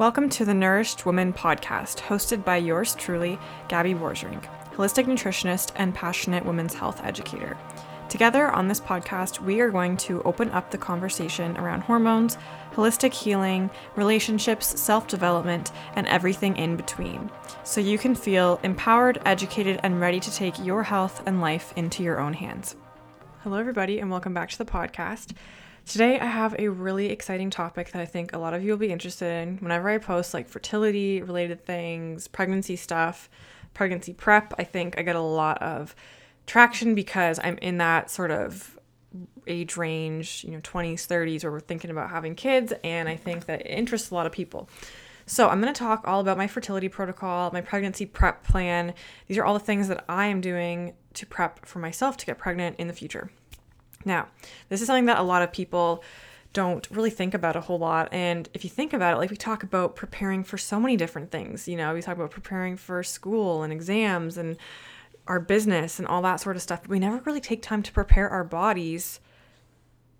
Welcome to the Nourished Woman podcast, hosted by yours truly, Gabby Borgerink, holistic nutritionist and passionate women's health educator. Together on this podcast, we are going to open up the conversation around hormones, holistic healing, relationships, self development, and everything in between, so you can feel empowered, educated, and ready to take your health and life into your own hands. Hello, everybody, and welcome back to the podcast. Today, I have a really exciting topic that I think a lot of you will be interested in. Whenever I post like fertility related things, pregnancy stuff, pregnancy prep, I think I get a lot of traction because I'm in that sort of age range, you know, 20s, 30s, where we're thinking about having kids. And I think that it interests a lot of people. So, I'm going to talk all about my fertility protocol, my pregnancy prep plan. These are all the things that I am doing to prep for myself to get pregnant in the future. Now, this is something that a lot of people don't really think about a whole lot. And if you think about it, like we talk about preparing for so many different things, you know, we talk about preparing for school and exams and our business and all that sort of stuff. But we never really take time to prepare our bodies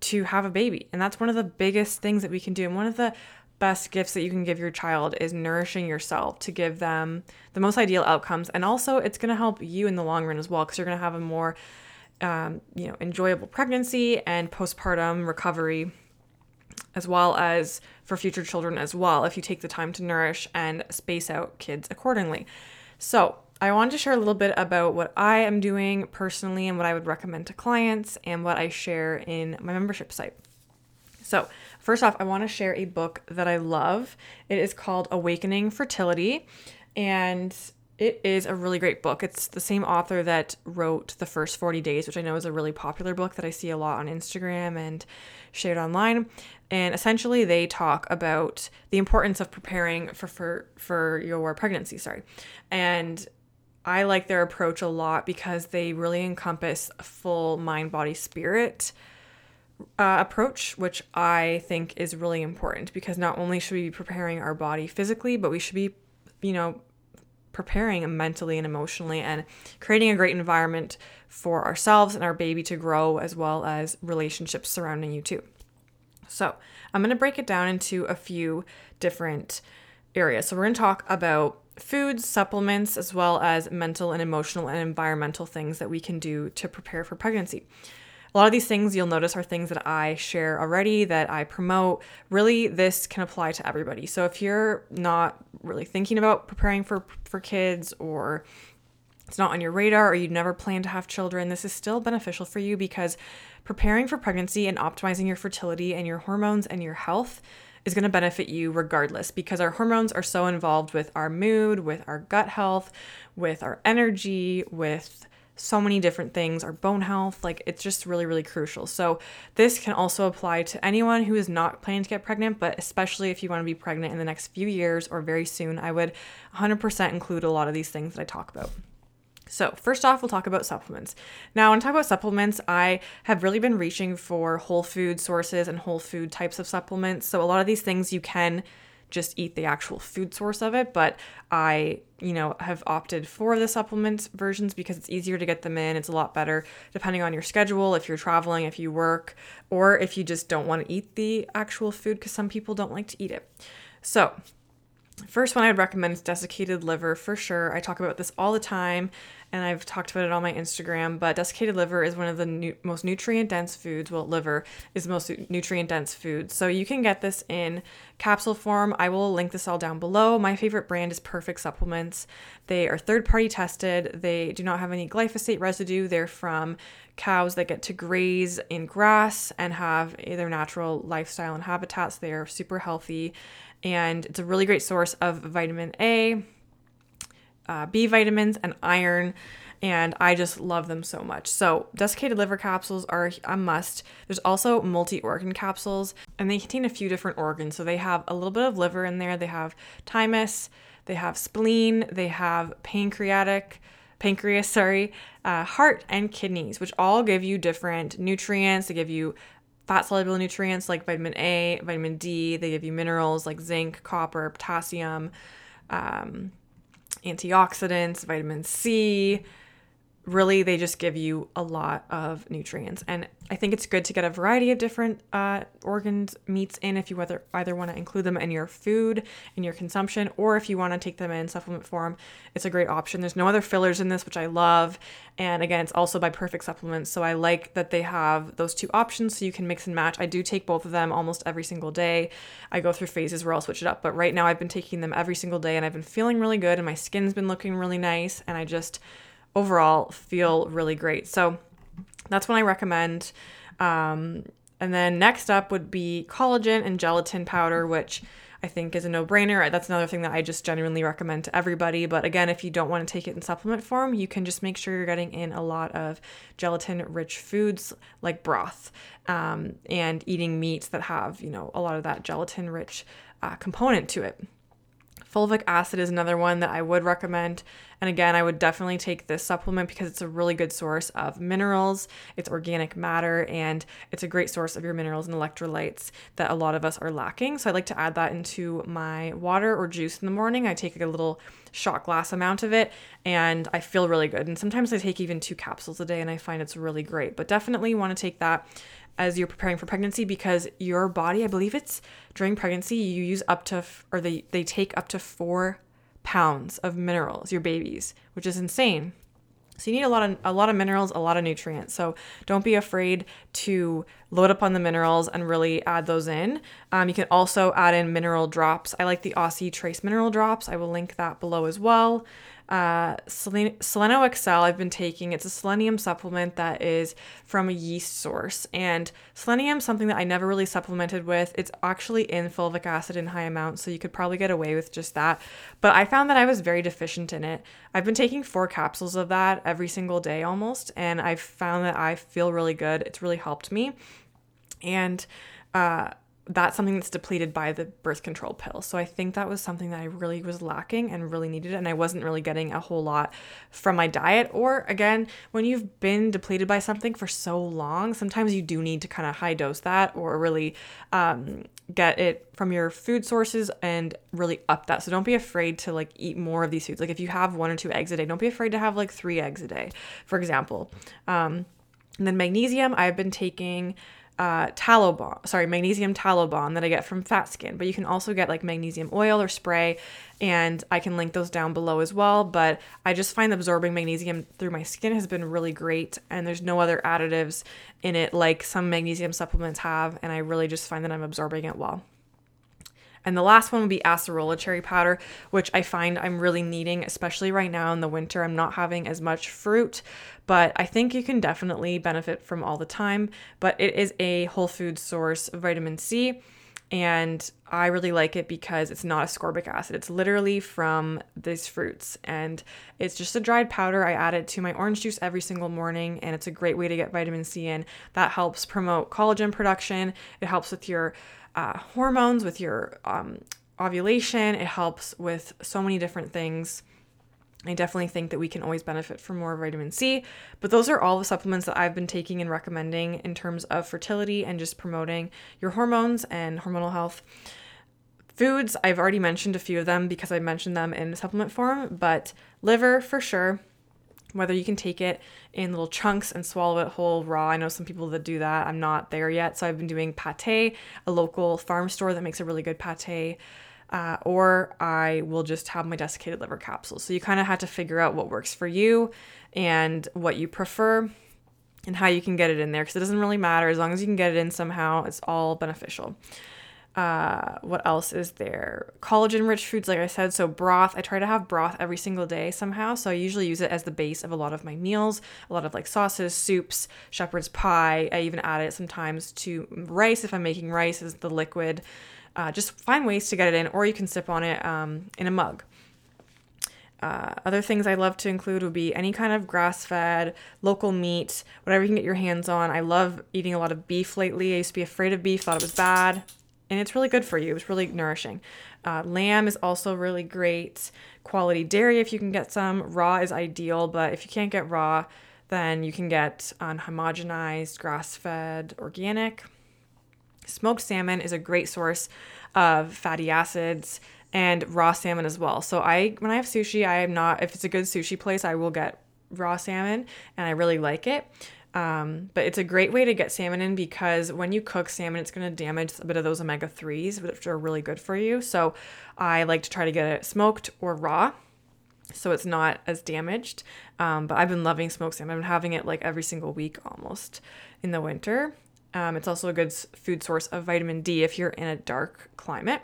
to have a baby. And that's one of the biggest things that we can do. And one of the best gifts that you can give your child is nourishing yourself to give them the most ideal outcomes. And also, it's going to help you in the long run as well because you're going to have a more um, you know, enjoyable pregnancy and postpartum recovery, as well as for future children as well, if you take the time to nourish and space out kids accordingly. So, I wanted to share a little bit about what I am doing personally and what I would recommend to clients and what I share in my membership site. So, first off, I want to share a book that I love. It is called Awakening Fertility, and it is a really great book. It's the same author that wrote The First 40 Days, which I know is a really popular book that I see a lot on Instagram and shared online. And essentially they talk about the importance of preparing for for, for your pregnancy, sorry. And I like their approach a lot because they really encompass a full mind, body, spirit uh, approach, which I think is really important because not only should we be preparing our body physically, but we should be, you know, preparing mentally and emotionally and creating a great environment for ourselves and our baby to grow as well as relationships surrounding you too. So, I'm going to break it down into a few different areas. So, we're going to talk about foods, supplements, as well as mental and emotional and environmental things that we can do to prepare for pregnancy. A lot of these things you'll notice are things that I share already, that I promote. Really, this can apply to everybody. So if you're not really thinking about preparing for for kids or it's not on your radar or you never plan to have children, this is still beneficial for you because preparing for pregnancy and optimizing your fertility and your hormones and your health is going to benefit you regardless because our hormones are so involved with our mood, with our gut health, with our energy, with so many different things, our bone health, like it's just really, really crucial. So, this can also apply to anyone who is not planning to get pregnant, but especially if you want to be pregnant in the next few years or very soon, I would 100% include a lot of these things that I talk about. So, first off, we'll talk about supplements. Now, when I talk about supplements, I have really been reaching for whole food sources and whole food types of supplements. So, a lot of these things you can just eat the actual food source of it. But I, you know, have opted for the supplement versions because it's easier to get them in. It's a lot better depending on your schedule, if you're traveling, if you work, or if you just don't want to eat the actual food because some people don't like to eat it. So, First one I'd recommend is desiccated liver for sure. I talk about this all the time and I've talked about it on my Instagram, but desiccated liver is one of the nu- most nutrient dense foods. Well, liver is the most nutrient dense food. So you can get this in capsule form. I will link this all down below. My favorite brand is Perfect Supplements. They are third party tested. They do not have any glyphosate residue. They're from cows that get to graze in grass and have their natural lifestyle and habitats. They are super healthy and it's a really great source of vitamin A, uh, B vitamins, and iron. And I just love them so much. So, desiccated liver capsules are a must. There's also multi organ capsules, and they contain a few different organs. So, they have a little bit of liver in there, they have thymus, they have spleen, they have pancreatic, pancreas, sorry, uh, heart, and kidneys, which all give you different nutrients. They give you fat soluble nutrients like vitamin A, vitamin D. They give you minerals like zinc, copper, potassium, um, antioxidants, vitamin C, really they just give you a lot of nutrients. And i think it's good to get a variety of different uh, organs meats in if you either, either want to include them in your food in your consumption or if you want to take them in supplement form it's a great option. There's no other fillers in this which i love. And again it's also by perfect supplements so i like that they have those two options so you can mix and match. I do take both of them almost every single day. I go through phases where i'll switch it up but right now i've been taking them every single day and i've been feeling really good and my skin's been looking really nice and i just overall feel really great. So that's one I recommend. Um, and then next up would be collagen and gelatin powder, which I think is a no brainer. That's another thing that I just genuinely recommend to everybody. But again, if you don't want to take it in supplement form, you can just make sure you're getting in a lot of gelatin rich foods like broth um, and eating meats that have, you know, a lot of that gelatin rich uh, component to it. Fulvic acid is another one that I would recommend. And again, I would definitely take this supplement because it's a really good source of minerals, it's organic matter, and it's a great source of your minerals and electrolytes that a lot of us are lacking. So I like to add that into my water or juice in the morning. I take a little shot glass amount of it and I feel really good. And sometimes I take even two capsules a day and I find it's really great. But definitely want to take that as you're preparing for pregnancy because your body, I believe it's during pregnancy, you use up to, or they, they take up to four pounds of minerals, your babies, which is insane. So you need a lot of a lot of minerals, a lot of nutrients. So don't be afraid to load up on the minerals and really add those in. Um, you can also add in mineral drops. I like the Aussie Trace mineral drops. I will link that below as well uh, Selen- Seleno Excel I've been taking. It's a selenium supplement that is from a yeast source. And selenium something that I never really supplemented with. It's actually in fulvic acid in high amounts, so you could probably get away with just that. But I found that I was very deficient in it. I've been taking four capsules of that every single day almost, and I've found that I feel really good. It's really helped me. And uh, that's something that's depleted by the birth control pill. So I think that was something that I really was lacking and really needed. And I wasn't really getting a whole lot from my diet. Or again, when you've been depleted by something for so long, sometimes you do need to kind of high dose that or really um, get it from your food sources and really up that. So don't be afraid to like eat more of these foods. Like if you have one or two eggs a day, don't be afraid to have like three eggs a day, for example. Um, and then magnesium, I've been taking uh, tallow balm, sorry, magnesium tallow balm that I get from Fat Skin, but you can also get like magnesium oil or spray, and I can link those down below as well. But I just find absorbing magnesium through my skin has been really great, and there's no other additives in it like some magnesium supplements have, and I really just find that I'm absorbing it well. And the last one would be acerola cherry powder, which I find I'm really needing, especially right now in the winter. I'm not having as much fruit, but I think you can definitely benefit from all the time. But it is a whole food source of vitamin C. And I really like it because it's not ascorbic acid. It's literally from these fruits. And it's just a dried powder. I add it to my orange juice every single morning. And it's a great way to get vitamin C in. That helps promote collagen production. It helps with your uh, hormones, with your um, ovulation. It helps with so many different things. I definitely think that we can always benefit from more vitamin C, but those are all the supplements that I've been taking and recommending in terms of fertility and just promoting your hormones and hormonal health. Foods, I've already mentioned a few of them because I mentioned them in supplement form, but liver for sure. Whether you can take it in little chunks and swallow it whole raw. I know some people that do that. I'm not there yet. So I've been doing pate, a local farm store that makes a really good pate uh, or I will just have my desiccated liver capsules. So you kind of have to figure out what works for you and what you prefer and how you can get it in there because it doesn't really matter as long as you can get it in somehow. It's all beneficial. Uh, what else is there? Collagen rich foods, like I said. So, broth. I try to have broth every single day somehow. So, I usually use it as the base of a lot of my meals, a lot of like sauces, soups, shepherd's pie. I even add it sometimes to rice if I'm making rice as the liquid. Uh, just find ways to get it in, or you can sip on it um, in a mug. Uh, other things I love to include would be any kind of grass fed, local meat, whatever you can get your hands on. I love eating a lot of beef lately. I used to be afraid of beef, thought it was bad, and it's really good for you. It's really nourishing. Uh, lamb is also really great. Quality dairy, if you can get some. Raw is ideal, but if you can't get raw, then you can get unhomogenized, grass fed, organic. Smoked salmon is a great source of fatty acids and raw salmon as well. So I when I have sushi, I am not if it's a good sushi place, I will get raw salmon, and I really like it. Um, but it's a great way to get salmon in because when you cook salmon, it's going to damage a bit of those omega 3s, which are really good for you. So I like to try to get it smoked or raw so it's not as damaged. Um, but I've been loving smoked salmon. I've been having it like every single week almost in the winter. Um, it's also a good food source of vitamin D if you're in a dark climate.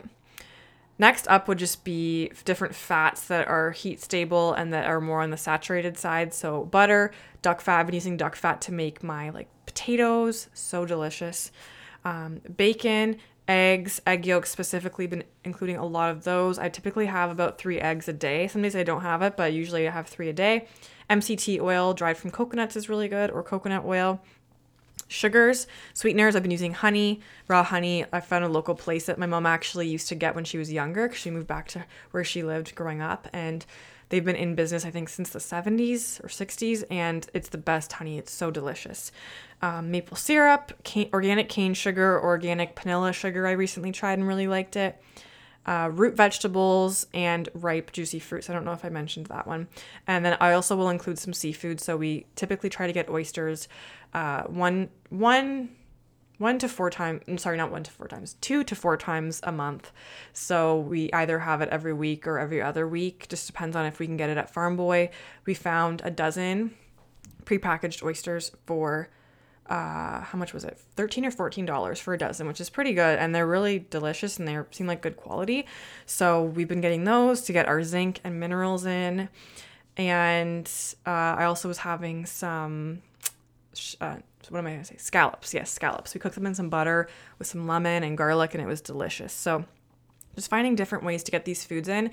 Next up would just be different fats that are heat stable and that are more on the saturated side. So butter, duck fat. I've been using duck fat to make my like potatoes, so delicious. Um, bacon, eggs, egg yolks specifically, been including a lot of those. I typically have about three eggs a day. Some days I don't have it, but usually I have three a day. MCT oil dried from coconuts is really good, or coconut oil sugars, sweeteners. I've been using honey, raw honey. I found a local place that my mom actually used to get when she was younger because she moved back to where she lived growing up. And they've been in business, I think, since the 70s or 60s. And it's the best honey. It's so delicious. Um, maple syrup, cane, organic cane sugar, organic vanilla sugar. I recently tried and really liked it. Uh, root vegetables and ripe juicy fruits. I don't know if I mentioned that one. And then I also will include some seafood. So we typically try to get oysters uh, one one one to four times I'm sorry not one to four times two to four times a month so we either have it every week or every other week just depends on if we can get it at farm boy we found a dozen prepackaged oysters for uh, how much was it 13 or 14 dollars for a dozen which is pretty good and they're really delicious and they seem like good quality so we've been getting those to get our zinc and minerals in and uh, i also was having some uh, what am I to say? Scallops. Yes, scallops. We cooked them in some butter with some lemon and garlic, and it was delicious. So, just finding different ways to get these foods in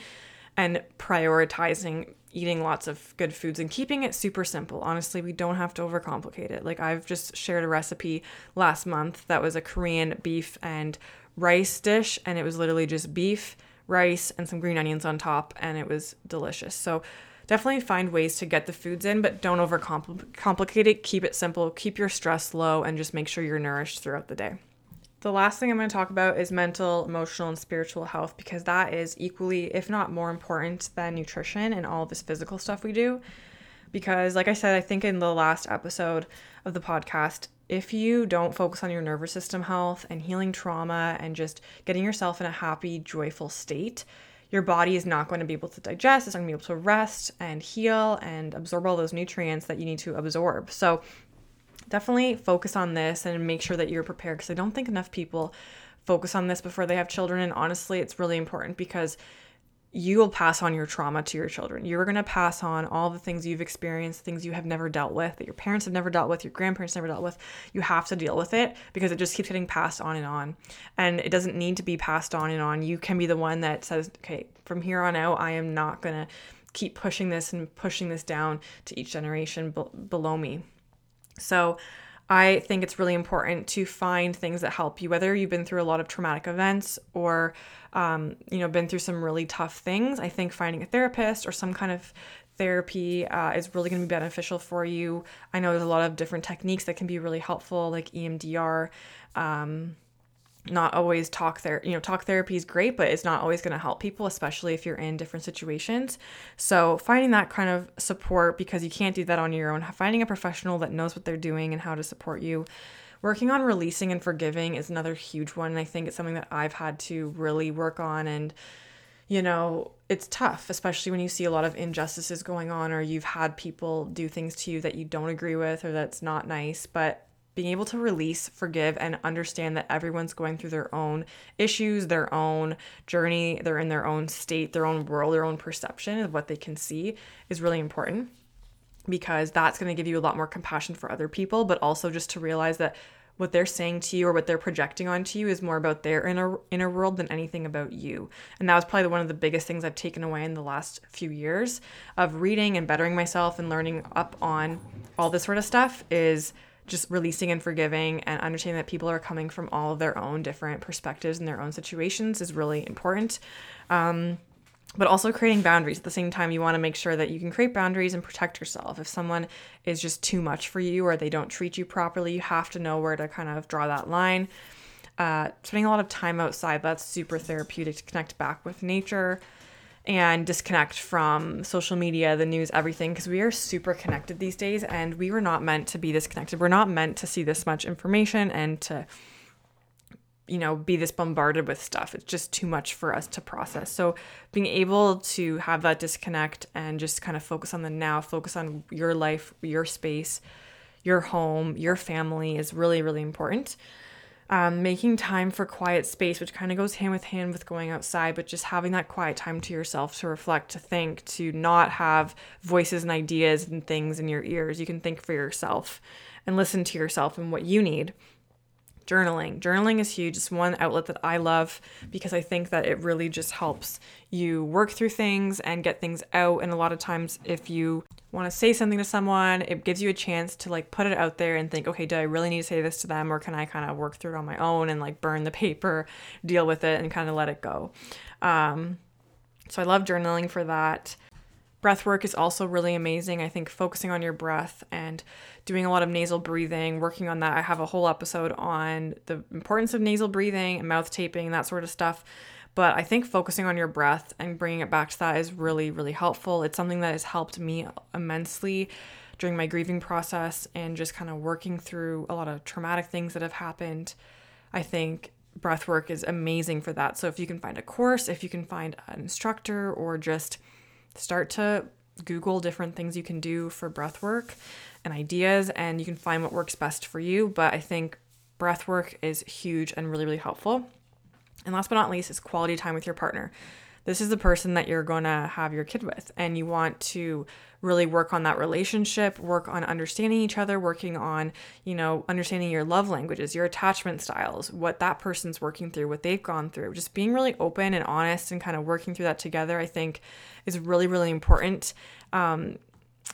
and prioritizing eating lots of good foods and keeping it super simple. Honestly, we don't have to overcomplicate it. Like, I've just shared a recipe last month that was a Korean beef and rice dish, and it was literally just beef, rice, and some green onions on top, and it was delicious. So, definitely find ways to get the foods in, but don't overcomplicate it. Keep it simple, keep your stress low, and just make sure you're nourished throughout the day. The last thing I'm going to talk about is mental, emotional, and spiritual health because that is equally, if not more important than nutrition and all this physical stuff we do. Because, like I said, I think in the last episode of the podcast, if you don't focus on your nervous system health and healing trauma and just getting yourself in a happy, joyful state, your body is not going to be able to digest, it's not going to be able to rest and heal and absorb all those nutrients that you need to absorb. So, definitely focus on this and make sure that you're prepared because I don't think enough people focus on this before they have children. And honestly, it's really important because you will pass on your trauma to your children. You're going to pass on all the things you've experienced, things you have never dealt with, that your parents have never dealt with, your grandparents never dealt with. You have to deal with it because it just keeps getting passed on and on. And it doesn't need to be passed on and on. You can be the one that says, okay, from here on out, I am not going to keep pushing this and pushing this down to each generation be- below me. So, I think it's really important to find things that help you, whether you've been through a lot of traumatic events or um, you know, been through some really tough things, I think finding a therapist or some kind of therapy uh, is really going to be beneficial for you. I know there's a lot of different techniques that can be really helpful, like EMDR. Um, not always talk there you know talk therapy is great but it's not always going to help people especially if you're in different situations so finding that kind of support because you can't do that on your own finding a professional that knows what they're doing and how to support you working on releasing and forgiving is another huge one. And I think it's something that I've had to really work on. And, you know, it's tough, especially when you see a lot of injustices going on or you've had people do things to you that you don't agree with or that's not nice. But being able to release, forgive, and understand that everyone's going through their own issues, their own journey, they're in their own state, their own world, their own perception of what they can see is really important because that's going to give you a lot more compassion for other people, but also just to realize that what they're saying to you or what they're projecting onto you is more about their inner inner world than anything about you. And that was probably one of the biggest things I've taken away in the last few years of reading and bettering myself and learning up on all this sort of stuff is just releasing and forgiving and understanding that people are coming from all of their own different perspectives and their own situations is really important. Um, but also creating boundaries. At the same time you want to make sure that you can create boundaries and protect yourself. If someone is just too much for you or they don't treat you properly you have to know where to kind of draw that line. Uh, spending a lot of time outside that's super therapeutic to connect back with nature and disconnect from social media, the news, everything, because we are super connected these days and we were not meant to be disconnected. We're not meant to see this much information and to, you know, be this bombarded with stuff. It's just too much for us to process. So, being able to have that disconnect and just kind of focus on the now, focus on your life, your space, your home, your family is really, really important um, making time for quiet space, which kind of goes hand with hand with going outside, but just having that quiet time to yourself to reflect, to think, to not have voices and ideas and things in your ears. You can think for yourself and listen to yourself and what you need. Journaling. Journaling is huge. It's one outlet that I love because I think that it really just helps you work through things and get things out. And a lot of times, if you want to say something to someone, it gives you a chance to like put it out there and think, okay, do I really need to say this to them or can I kind of work through it on my own and like burn the paper, deal with it and kind of let it go. Um, so I love journaling for that. Breath work is also really amazing. I think focusing on your breath and doing a lot of nasal breathing, working on that. I have a whole episode on the importance of nasal breathing and mouth taping and that sort of stuff. But I think focusing on your breath and bringing it back to that is really, really helpful. It's something that has helped me immensely during my grieving process and just kind of working through a lot of traumatic things that have happened. I think breath work is amazing for that. So if you can find a course, if you can find an instructor, or just start to Google different things you can do for breath work and ideas, and you can find what works best for you. But I think breath work is huge and really, really helpful. And last but not least is quality time with your partner. This is the person that you're going to have your kid with, and you want to really work on that relationship, work on understanding each other, working on, you know, understanding your love languages, your attachment styles, what that person's working through, what they've gone through. Just being really open and honest and kind of working through that together, I think, is really, really important. Um,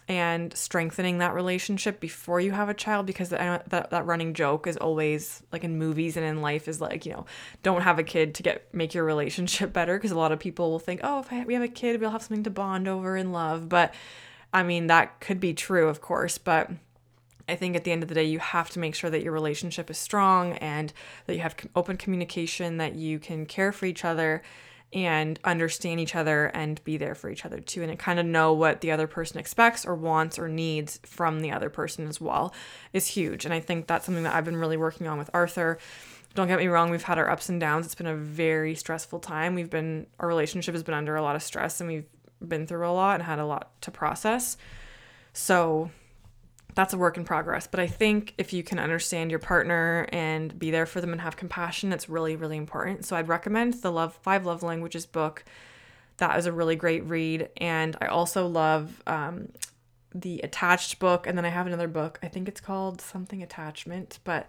and strengthening that relationship before you have a child because that, that running joke is always like in movies and in life is like you know don't have a kid to get make your relationship better because a lot of people will think oh if I, we have a kid we'll have something to bond over and love. But i mean that could be true of course but I think at the end of the day, you have to make sure that your relationship is strong and that you have open communication, that you can care for each other, and understand each other and be there for each other too and kind of know what the other person expects or wants or needs from the other person as well is huge. And i think that's something that i've been really working on with arthur. Don't get me wrong we've had our ups and downs. It's been a very stressful time. We've been our relationship has been under a lot of stress and we've been through a lot and had a lot to process. So that's a work in progress. But I think if you can understand your partner and be there for them and have compassion, it's really, really important. So I'd recommend the Love Five Love Languages book. That is a really great read. And I also love um, the Attached book. And then I have another book. I think it's called something Attachment, but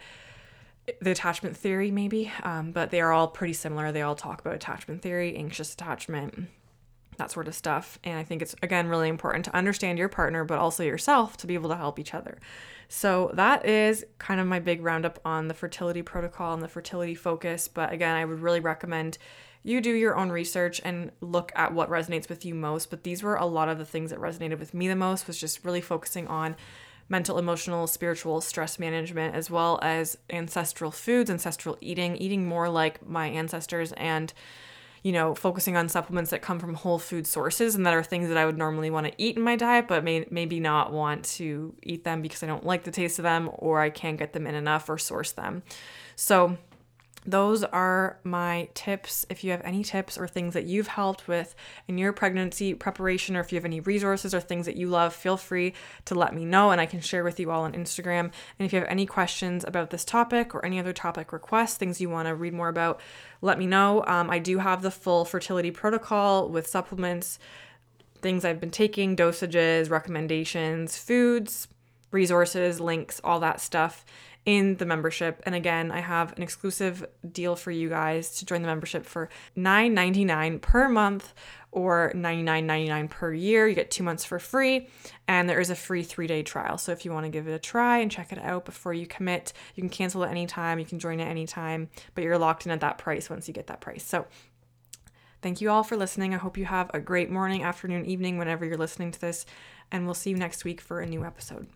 the attachment theory, maybe. Um, but they are all pretty similar. They all talk about attachment theory, anxious attachment, that sort of stuff. And I think it's, again, really important to understand your partner, but also yourself to be able to help each other. So that is kind of my big roundup on the fertility protocol and the fertility focus. But again, I would really recommend you do your own research and look at what resonates with you most. But these were a lot of the things that resonated with me the most, was just really focusing on mental, emotional, spiritual stress management, as well as ancestral foods, ancestral eating, eating more like my ancestors and you know, focusing on supplements that come from whole food sources and that are things that I would normally want to eat in my diet, but may, maybe not want to eat them because I don't like the taste of them or I can't get them in enough or source them. So, those are my tips. If you have any tips or things that you've helped with in your pregnancy preparation, or if you have any resources or things that you love, feel free to let me know and I can share with you all on Instagram. And if you have any questions about this topic or any other topic requests, things you want to read more about, let me know. Um, I do have the full fertility protocol with supplements, things I've been taking, dosages, recommendations, foods, resources, links, all that stuff in the membership. And again, I have an exclusive deal for you guys to join the membership for $9.99 per month or $99.99 per year. You get two months for free, and there is a free three day trial. So if you want to give it a try and check it out before you commit, you can cancel at any time, you can join at any time, but you're locked in at that price once you get that price. So thank you all for listening. I hope you have a great morning, afternoon, evening, whenever you're listening to this, and we'll see you next week for a new episode.